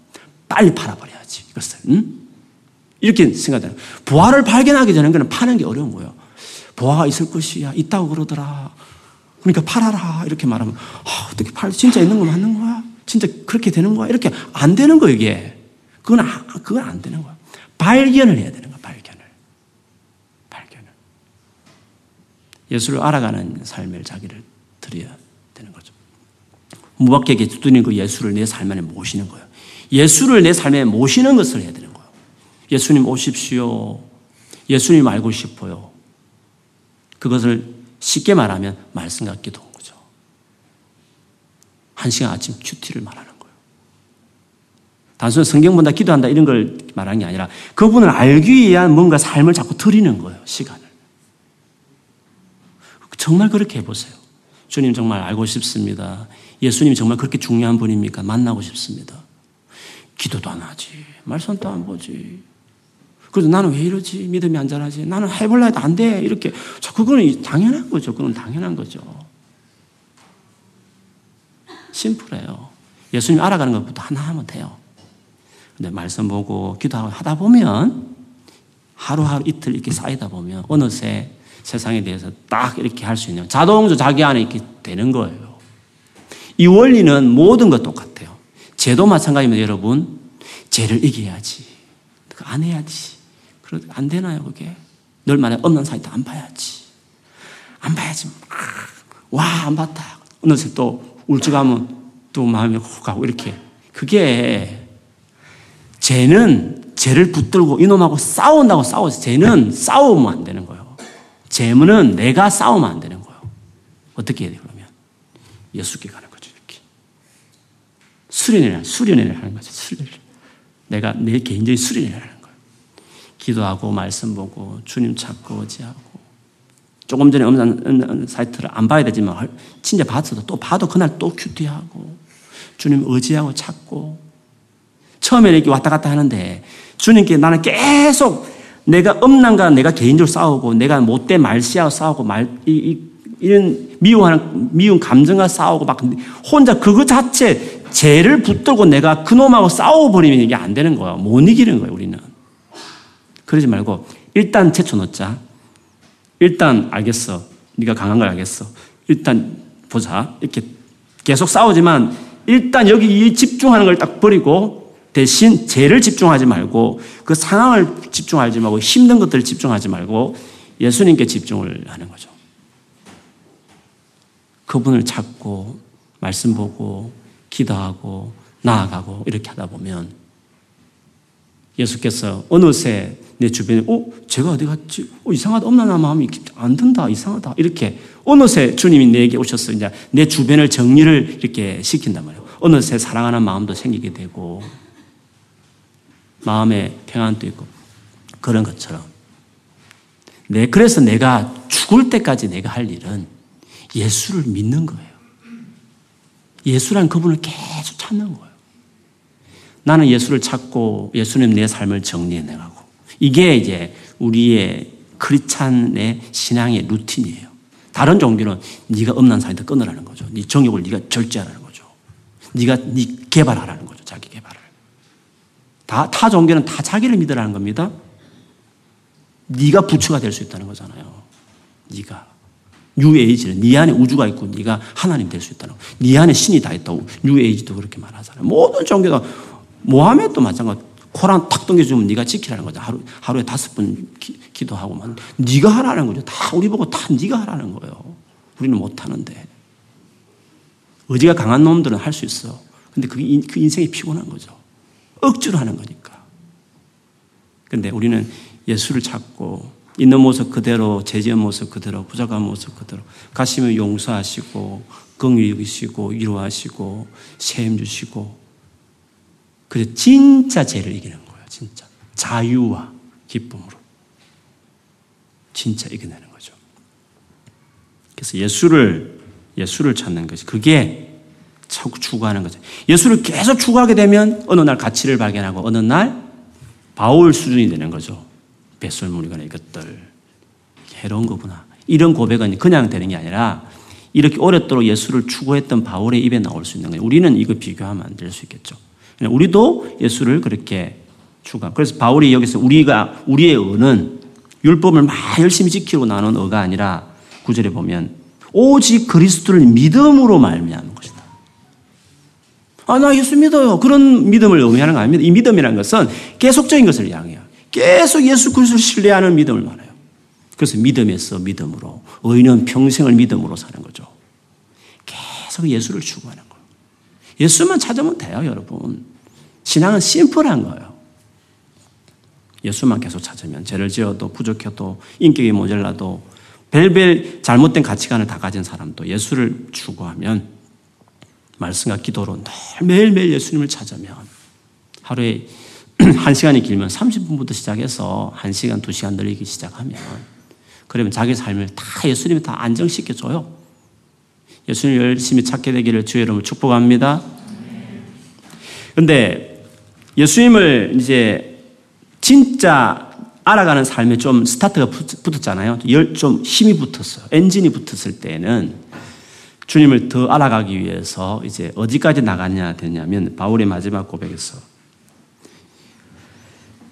빨리 팔아버려야지, 이것을. 응? 이렇게 생각해요. 부활을 발견하기 전에 그는 파는 게 어려운 거예요. 부활가 있을 것이야. 있다고 그러더라. 그러니까 팔아라. 이렇게 말하면, 아, 어떻게 팔, 진짜 있는 거 맞는 거야? 진짜 그렇게 되는 거야? 이렇게 안 되는 거예요, 이게. 그건, 아, 그건 안 되는 거야. 발견을 해야 되는 거야, 발견을. 발견을. 예수를 알아가는 삶을 자기를 드려야 되는 거죠. 무밖에게 두드리는 그 예수를 내 삶 안에 모시는 거예요. 예수를 내 삶에 모시는 것을 해야 되는 거예요. 예수님 오십시오. 예수님 알고 싶어요. 그것을 쉽게 말하면 말씀 같기도 한 거죠. 한 시간 아침 큐티를 말하는 거예요. 단순히 성경 본다, 기도한다 이런 걸 말하는 게 아니라 그분을 알기 위한 뭔가 삶을 자꾸 드리는 거예요. 시간을. 정말 그렇게 해보세요. 주님 정말 알고 싶습니다. 예수님이 정말 그렇게 중요한 분입니까? 만나고 싶습니다. 기도도 안 하지. 말씀도 안 보지. 그래서 나는 왜 이러지? 믿음이 안 자라지? 나는 해볼라 해도 안 돼. 이렇게. 자, 그거는 당연한 거죠. 그건 당연한 거죠. 심플해요. 예수님 알아가는 것부터 하나 하면 돼요. 근데 말씀 보고 기도하고 하다 보면 하루하루 이틀 이렇게 쌓이다 보면 어느새 세상에 대해서 딱 이렇게 할 수 있는 자동적으로 자기 안에 이렇게 되는 거예요. 이 원리는 모든 것 똑같아요. 죄도 마찬가지입니다, 여러분. 죄를 이겨야지. 안 해야지. 안 되나요, 그게? 늘 만에 없는 사이도 안 봐야지. 안 봐야지. 와, 안 봤다. 어느새 또 울적하면 또 마음이 훅 가고 이렇게. 그게 죄는 죄를 붙들고 이놈하고 싸운다고 싸워서 죄는 싸우면 안 되는 거예요. 죄는 내가 싸우면 안 되는 거예요. 어떻게 해야 돼, 그러면? 예수께 가는 거죠, 이렇게. 수련을, 수련을 하는 거죠, 수련을. 내가 내 개인적인 수련을 하는 거예요. 기도하고, 말씀 보고, 주님 찾고, 어지하고. 조금 전에 없는 사이트를 안 봐야 되지만, 진짜 봤어도 또 봐도 그날 또 큐티하고, 주님 의지하고 찾고, 처음에 이렇게 왔다 갔다 하는데, 주님께 나는 계속 내가 엄난과 내가 개인적으로 싸우고 내가 못된 말씨하고 싸우고 말, 이, 이, 이런 미워하는, 미운 감정과 싸우고 막 혼자 그거 자체 죄를 붙들고 내가 그놈하고 싸워버리면 이게 안 되는 거야. 못 이기는 거예요, 우리는. 그러지 말고 일단 제쳐 놓자. 일단 알겠어. 네가 강한 걸 알겠어. 일단 보자. 이렇게 계속 싸우지만 일단 여기 집중하는 걸 딱 버리고 대신 죄를 집중하지 말고 그 상황을 집중하지 말고 힘든 것들을 집중하지 말고 예수님께 집중을 하는 거죠. 그분을 찾고 말씀 보고 기도하고 나아가고 이렇게 하다 보면 예수께서 어느새 내 주변에 어 제가 어디 갔지? 어 이상하다 엄나나 마음이 안 든다 이상하다 이렇게 어느새 주님이 내게 오셔서 이제 내 주변을 정리를 이렇게 시킨단 말이에요. 어느새 사랑하는 마음도 생기게 되고 마음의 평안도 있고 그런 것처럼 네, 그래서 내가 죽을 때까지 내가 할 일은 예수를 믿는 거예요. 예수란 그분을 계속 찾는 거예요. 나는 예수를 찾고 예수님 내 삶을 정리해 나가고 이게 이제 우리의 크리찬의 신앙의 루틴이에요. 다른 종교는 네가 없는 사이도 끊으라는 거죠. 네 정욕을 네가 절제하라는 거죠. 네가 네 개발하라는. 다, 타 종교는 다 자기를 믿으라는 겁니다. 네가 부처가 될 수 있다는 거잖아요. 네가. 뉴에이지는 네 안에 우주가 있고 네가 하나님 될 수 있다는 거. 네 안에 신이 다 있다고 뉴에이지도 그렇게 말하잖아요. 모든 종교가 모하메도 마찬가지. 코란 탁 당겨주면 네가 지키라는 거죠. 하루, 하루에 다섯 번 기, 도하고만 네가 하라는 거죠. 다 우리 보고 다 네가 하라는 거예요. 우리는 못하는데. 의지가 강한 놈들은 할 수 있어. 근데 그, 그 인생이 피곤한 거죠. 억지로 하는 거니까. 근데 우리는 예수를 찾고 있는 모습 그대로 제지한 모습 그대로 부족한 모습 그대로 가시면 용서하시고 긍휼히 여시고 위로하시고 세임 주시고 그래 진짜 죄를 이기는 거예요. 진짜 자유와 기쁨으로 진짜 이겨내는 거죠. 그래서 예수를 예수를 찾는 것이 그게 추구하는 거죠. 예수를 계속 추구하게 되면 어느 날 가치를 발견하고 어느 날 바울 수준이 되는 거죠. 배설물이거나 이것들. 해로운 거구나. 이런 고백은 그냥 되는 게 아니라 이렇게 오랫도록 예수를 추구했던 바울의 입에 나올 수 있는 거예요. 우리는 이거 비교하면 안 될 수 있겠죠. 우리도 예수를 그렇게 추구하 그래서 바울이 여기서 우리가, 우리의 의는 율법을 막 열심히 지키고 나눈 의가 아니라 구절에 보면 오직 그리스도를 믿음으로 말미암은 것이다. 아, 나 예수 믿어요. 그런 믿음을 의미하는 거 아닙니다. 이 믿음이라는 것은 계속적인 것을 향해요. 계속 예수 그리스도를 신뢰하는 믿음을 말해요. 그래서 믿음에서 믿음으로, 의인은 평생을 믿음으로 사는 거죠. 계속 예수를 추구하는 거예요. 예수만 찾으면 돼요, 여러분. 신앙은 심플한 거예요. 예수만 계속 찾으면 죄를 지어도 부족해도 인격이 모자라도 별별 잘못된 가치관을 다 가진 사람도 예수를 추구하면 말씀과 기도로 매일매일 예수님을 찾으면 하루에 한 시간이 길면 30분부터 시작해서 한 시간, 두 시간 늘리기 시작하면 그러면 자기 삶을 다 예수님이 다 안정시켜줘요. 예수님 열심히 찾게 되기를 주의 이름으로 축복합니다. 근데 예수님을 이제 진짜 알아가는 삶에 좀 스타트가 붙었잖아요. 열, 좀 힘이 붙었어요. 엔진이 붙었을 때는 주님을 더 알아가기 위해서 이제 어디까지 나갔냐 되냐면 바울의 마지막 고백에서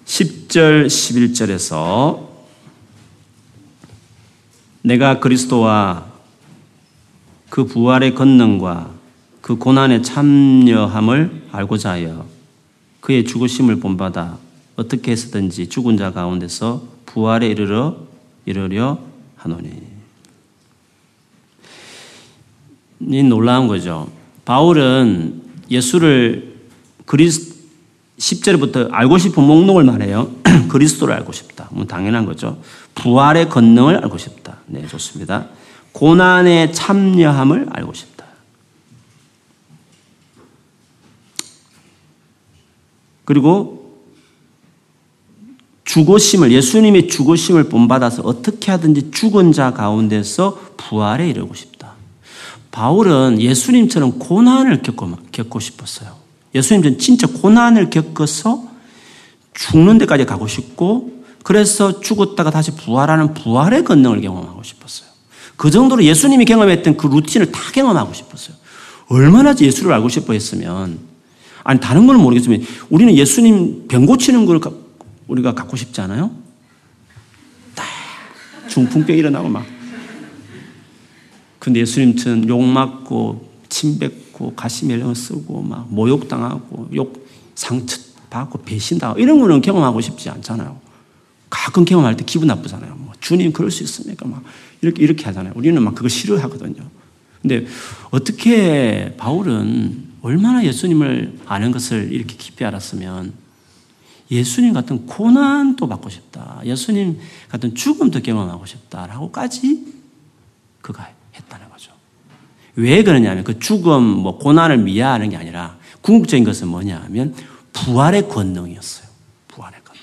10절, 11절에서 내가 그리스도와 그 부활의 권능과 그 고난에 참여함을 알고자 하여 그의 죽으심을 본받아 어떻게 해서든지 죽은 자 가운데서 부활에 이르러 이르려 하노니. 이 놀라운 거죠. 바울은 예수를 그리스 10절부터 알고 싶은 목록을 말해요. 그리스도를 알고 싶다. 뭐 당연한 거죠. 부활의 권능을 알고 싶다. 네, 좋습니다. 고난에 참여함을 알고 싶다. 그리고 죽으심을 예수님의 죽으심을 본받아서 어떻게 하든지 죽은 자 가운데서 부활에 이르고 싶다. 바울은 예수님처럼 고난을 겪고, 겪고 싶었어요. 예수님은 진짜 고난을 겪어서 죽는 데까지 가고 싶고 그래서 죽었다가 다시 부활하는 부활의 권능을 경험하고 싶었어요. 그 정도로 예수님이 경험했던 그 루틴을 다 경험하고 싶었어요. 얼마나 예수를 알고 싶어 했으면 아니 다른 걸 모르겠지만 우리는 예수님 병 고치는 걸 우리가 갖고 싶지 않아요? 중풍병 일어나고 막 근데 예수님처럼 욕 맞고 침 뱉고 가시멜령을 쓰고 막 모욕당하고 욕 상처 받고 배신당하고 이런 거는 경험하고 싶지 않잖아요. 가끔 경험할 때 기분 나쁘잖아요. 뭐 주님 그럴 수 있습니까? 막 이렇게 이렇게 하잖아요. 우리는 막 그거 싫어하거든요. 근데 어떻게 바울은 얼마나 예수님을 아는 것을 이렇게 깊이 알았으면 예수님 같은 고난도 받고 싶다. 예수님 같은 죽음도 경험하고 싶다라고까지 그가 했다는 거죠. 왜 그러냐면 그 죽음, 뭐 고난을 미화하는 게 아니라 궁극적인 것은 뭐냐 하면 부활의 권능이었어요. 부활의 권능.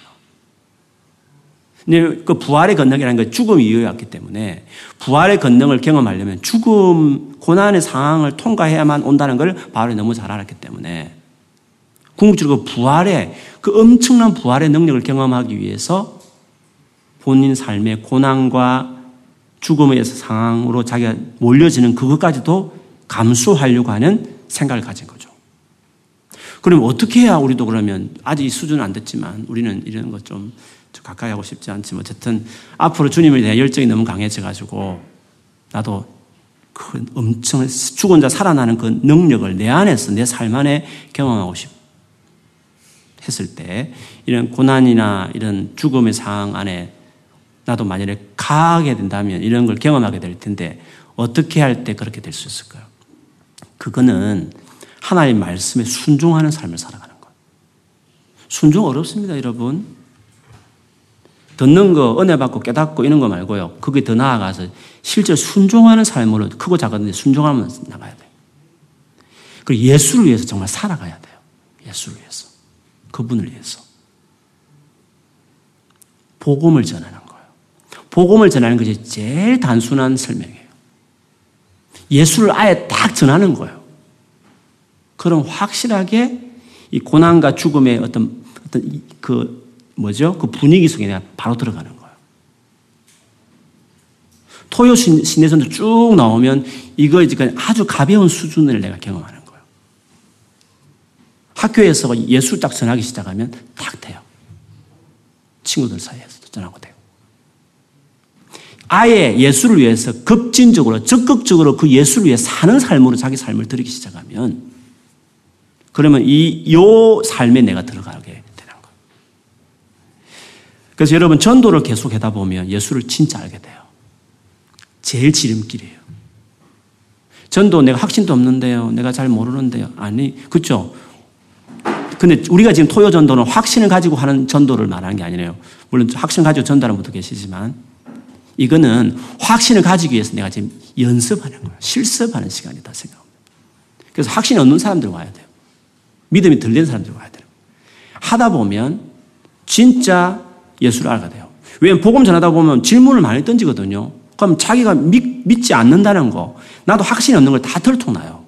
근데 그 부활의 권능이라는 건 죽음 이후였기 때문에 부활의 권능을 경험하려면 죽음, 고난의 상황을 통과해야만 온다는 걸 바울이 너무 잘 알았기 때문에 궁극적으로 그 부활의 그 엄청난 부활의 능력을 경험하기 위해서 본인 삶의 고난과 죽음의 상황으로 자기가 몰려지는 그것까지도 감수하려고 하는 생각을 가진 거죠. 그럼 어떻게 해야 우리도 그러면 아직 수준은 안 됐지만 우리는 이런 것 좀 가까이 하고 싶지 않지만 어쨌든 앞으로 주님에 대한 열정이 너무 강해져 가지고 나도 그 엄청 죽은 자 살아나는 그 능력을 내 안에서 내 삶 안에 경험하고 싶 했을 때 이런 고난이나 이런 죽음의 상황 안에 나도 만약에 가게 된다면 이런 걸 경험하게 될 텐데 어떻게 할 때 그렇게 될 수 있을까요? 그거는 하나님 말씀에 순종하는 삶을 살아가는 거예요. 순종 어렵습니다, 여러분. 듣는 거, 은혜 받고 깨닫고 이런 거 말고요. 그게 더 나아가서 실제 순종하는 삶으로 크고 작은데 순종하면 나가야 돼요. 그리고 예수를 위해서 정말 살아가야 돼요. 예수를 위해서. 그분을 위해서. 복음을 전하는. 복음을 전하는 것이 제일 단순한 설명이에요. 예수를 아예 딱 전하는 거예요. 그럼 확실하게 이 고난과 죽음의 어떤 어떤 그 뭐죠? 그 분위기 속에 내가 바로 들어가는 거예요. 토요 신내선도 쭉 나오면 이거 이제 아주 가벼운 수준을 내가 경험하는 거예요. 학교에서 예술 딱 전하기 시작하면 딱 돼요. 친구들 사이에서도 전하고 돼요. 아예 예수를 위해서 급진적으로 적극적으로 그 예수를 위해 사는 삶으로 자기 삶을 들이기 시작하면 그러면 이 요 삶에 내가 들어가게 되는 거예요. 그래서 여러분 전도를 계속 하다 보면 예수를 진짜 알게 돼요. 제일 지름길이에요. 전도 내가 확신도 없는데요. 내가 잘 모르는데요. 아니, 그렇죠. 근데 우리가 지금 토요 전도는 확신을 가지고 하는 전도를 말하는 게 아니래요. 물론 확신을 가지고 전도하는 분도 계시지만 이거는 확신을 가지기 위해서 내가 지금 연습하는 거예요. 실습하는 시간이다 생각합니다. 그래서 확신이 없는 사람들 와야 돼요. 믿음이 덜된 사람들 와야 돼요. 하다 보면 진짜 예수를 알게 돼요. 왜냐면 복음 전하다 보면 질문을 많이 던지거든요. 그럼 자기가 믿, 믿지 않는다는 거, 나도 확신이 없는 걸 다 털통나요.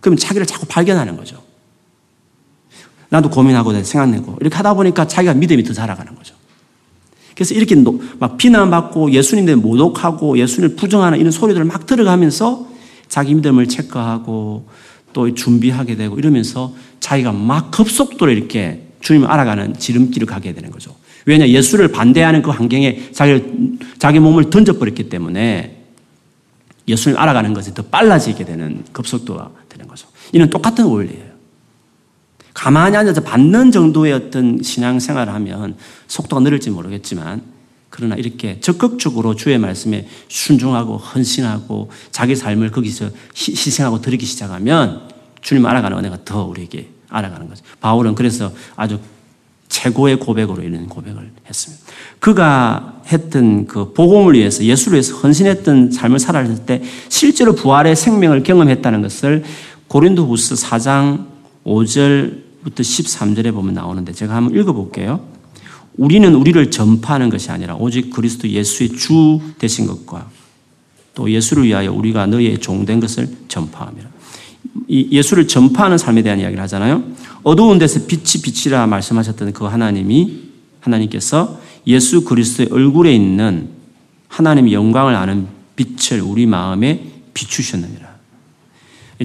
그럼 자기를 자꾸 발견하는 거죠. 나도 고민하고 생각내고 이렇게 하다 보니까 자기가 믿음이 더 자라가는 거죠. 그래서 이렇게 막 비난받고 예수님들 모독하고 예수님을 부정하는 이런 소리들을 막 들어가면서 자기 믿음을 체크하고 또 준비하게 되고 이러면서 자기가 막 급속도로 이렇게 주님을 알아가는 지름길을 가게 되는 거죠. 왜냐 예수를 반대하는 그 환경에 자기 자기 몸을 던져버렸기 때문에 예수님 알아가는 것이 더 빨라지게 되는 급속도가 되는 거죠. 이는 똑같은 원리예요. 가만히 앉아서 받는 정도의 어떤 신앙생활을 하면 속도가 느릴지 모르겠지만 그러나 이렇게 적극적으로 주의 말씀에 순종하고 헌신하고 자기 삶을 거기서 희생하고 드리기 시작하면 주님 알아가는 은혜가 더 우리에게 알아가는 거죠. 바울은 그래서 아주 최고의 고백으로 이런 고백을 했습니다. 그가 했던 그 복음을 위해서 예수를 위해서 헌신했던 삶을 살아갈 때 실제로 부활의 생명을 경험했다는 것을 고린도후서 4장 5절부터 13절에 보면 나오는데 제가 한번 읽어볼게요. 우리는 우리를 전파하는 것이 아니라 오직 그리스도 예수의 주 되신 것과 또 예수를 위하여 우리가 너희의 종된 것을 전파함이라. 이 예수를 전파하는 삶에 대한 이야기를 하잖아요. 어두운 데서 빛이 빛이라 말씀하셨던 그 하나님이 하나님께서 예수 그리스도의 얼굴에 있는 하나님의 영광을 아는 빛을 우리 마음에 비추셨느니라.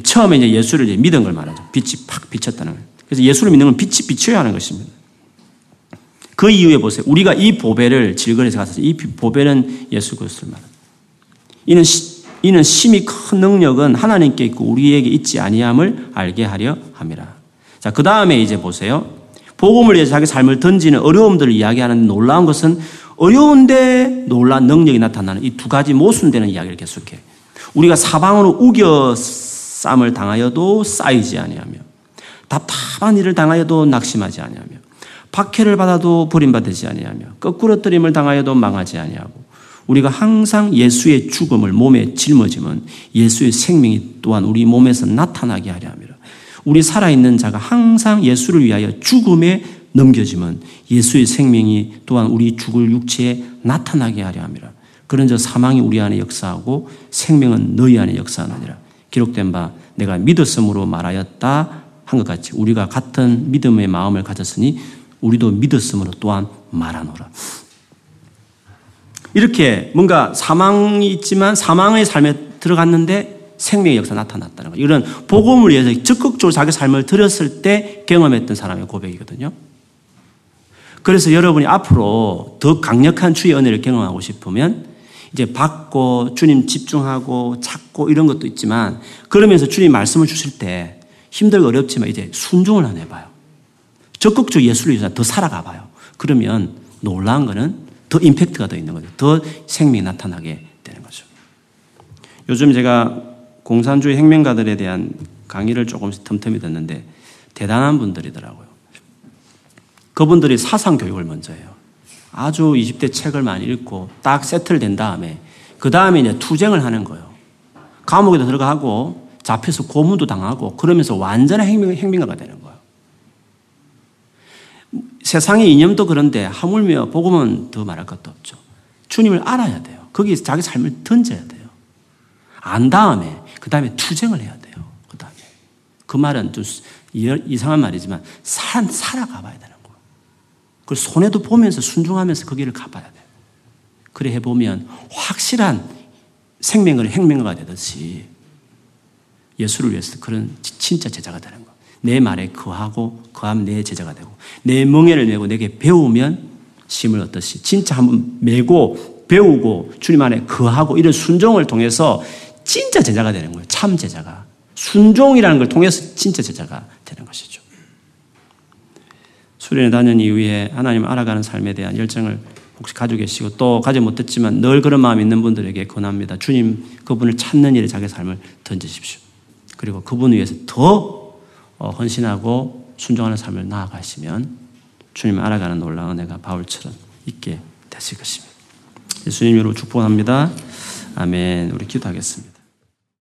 처음에 이제 예수를 이제 믿은 걸 말하죠. 빛이 팍 비쳤다는 거예요. 그래서 예수를 믿는 건 빛이 비춰야 하는 것입니다. 그 이후에 보세요. 우리가 이 보배를 질거리에서 가서 이 보배는 예수 말합니다. 이는 이는 심히 큰 능력은 하나님께 있고 우리에게 있지 아니함을 알게 하려 함이라. 자, 그 다음에 이제 보세요. 복음을 위해서 자기 삶을 던지는 어려움들을 이야기하는 놀라운 것은 어려운데 놀라운 능력이 나타나는 이 두 가지 모순되는 이야기를 계속해. 우리가 사방으로 우겨 쌈을 당하여도 쌓이지 아니하며 답답한 일을 당하여도 낙심하지 아니하며 박해를 받아도 버림받지 아니하며 거꾸로 뜨림을 당하여도 망하지 아니하고 우리가 항상 예수의 죽음을 몸에 짊어지면 예수의 생명이 또한 우리 몸에서 나타나게 하려 함이라. 우리 살아있는 자가 항상 예수를 위하여 죽음에 넘겨지면 예수의 생명이 또한 우리 죽을 육체에 나타나게 하려 함이라. 그런 저 사망이 우리 안에 역사하고 생명은 너희 안에 역사하느니라. 기록된 바 내가 믿었음으로 말하였다 한 것 같이 우리가 같은 믿음의 마음을 가졌으니 우리도 믿었음으로 또한 말하노라. 이렇게 뭔가 사망이 있지만 사망의 삶에 들어갔는데 생명의 역사 나타났다는 거예요. 이런 복음을 위해서 적극적으로 자기 삶을 들였을 때 경험했던 사람의 고백이거든요. 그래서 여러분이 앞으로 더 강력한 주의 은혜를 경험하고 싶으면 이제 받고 주님 집중하고 찾고 이런 것도 있지만 그러면서 주님 말씀을 주실 때 힘들고 어렵지만 이제 순종을 안 해봐요. 적극적으로 예수를 위해서 더 살아가 봐요. 그러면 놀라운 거는 더 임팩트가 더 있는 거죠. 더 생명이 나타나게 되는 거죠. 요즘 제가 공산주의 혁명가들에 대한 강의를 조금씩 틈틈이 듣는데 대단한 분들이더라고요. 그분들이 사상 교육을 먼저 해요. 아주 20대 책을 많이 읽고 딱 세틀 된 다음에 그 다음에 이제 투쟁을 하는 거예요. 감옥에도 들어가고 잡혀서 고문도 당하고 그러면서 완전한 혁명, 혁명가가 되는 거예요. 세상의 이념도 그런데 하물며 복음은 더 말할 것도 없죠. 주님을 알아야 돼요. 거기에 자기 삶을 던져야 돼요. 안 다음에 그 다음에 투쟁을 해야 돼요. 그 다음에 그 말은 좀 이상한 말이지만 살, 살아가 봐야 되는 거예요. 그 손해도 보면서 순종하면서 그 길을 가봐야 돼요. 그래 해보면 확실한 생명을 행명가 되듯이 예수를 위해서 그런 진짜 제자가 되는 거예요. 내 말에 거하고 거하면 내 제자가 되고 내 멍에를 메고 내게 배우면 심을 얻듯이 진짜 한번 메고 배우고 주님 안에 거하고 이런 순종을 통해서 진짜 제자가 되는 거예요. 참 제자가. 순종이라는 걸 통해서 진짜 제자가 되는 것이죠. 수련회 다년 이후에 하나님 알아가는 삶에 대한 열정을 혹시 가지고 계시고 또 가지 못했지만 늘 그런 마음 있는 분들에게 권합니다. 주님 그분을 찾는 일에 자기 삶을 던지십시오. 그리고 그분 위해서 더 어, 헌신하고 순종하는 삶을 나아가시면 주님을 알아가는 놀라운 은혜가 바울처럼 있게 되실 것입니다. 예수님 이름으로 축복합니다. 아멘. 우리 기도하겠습니다.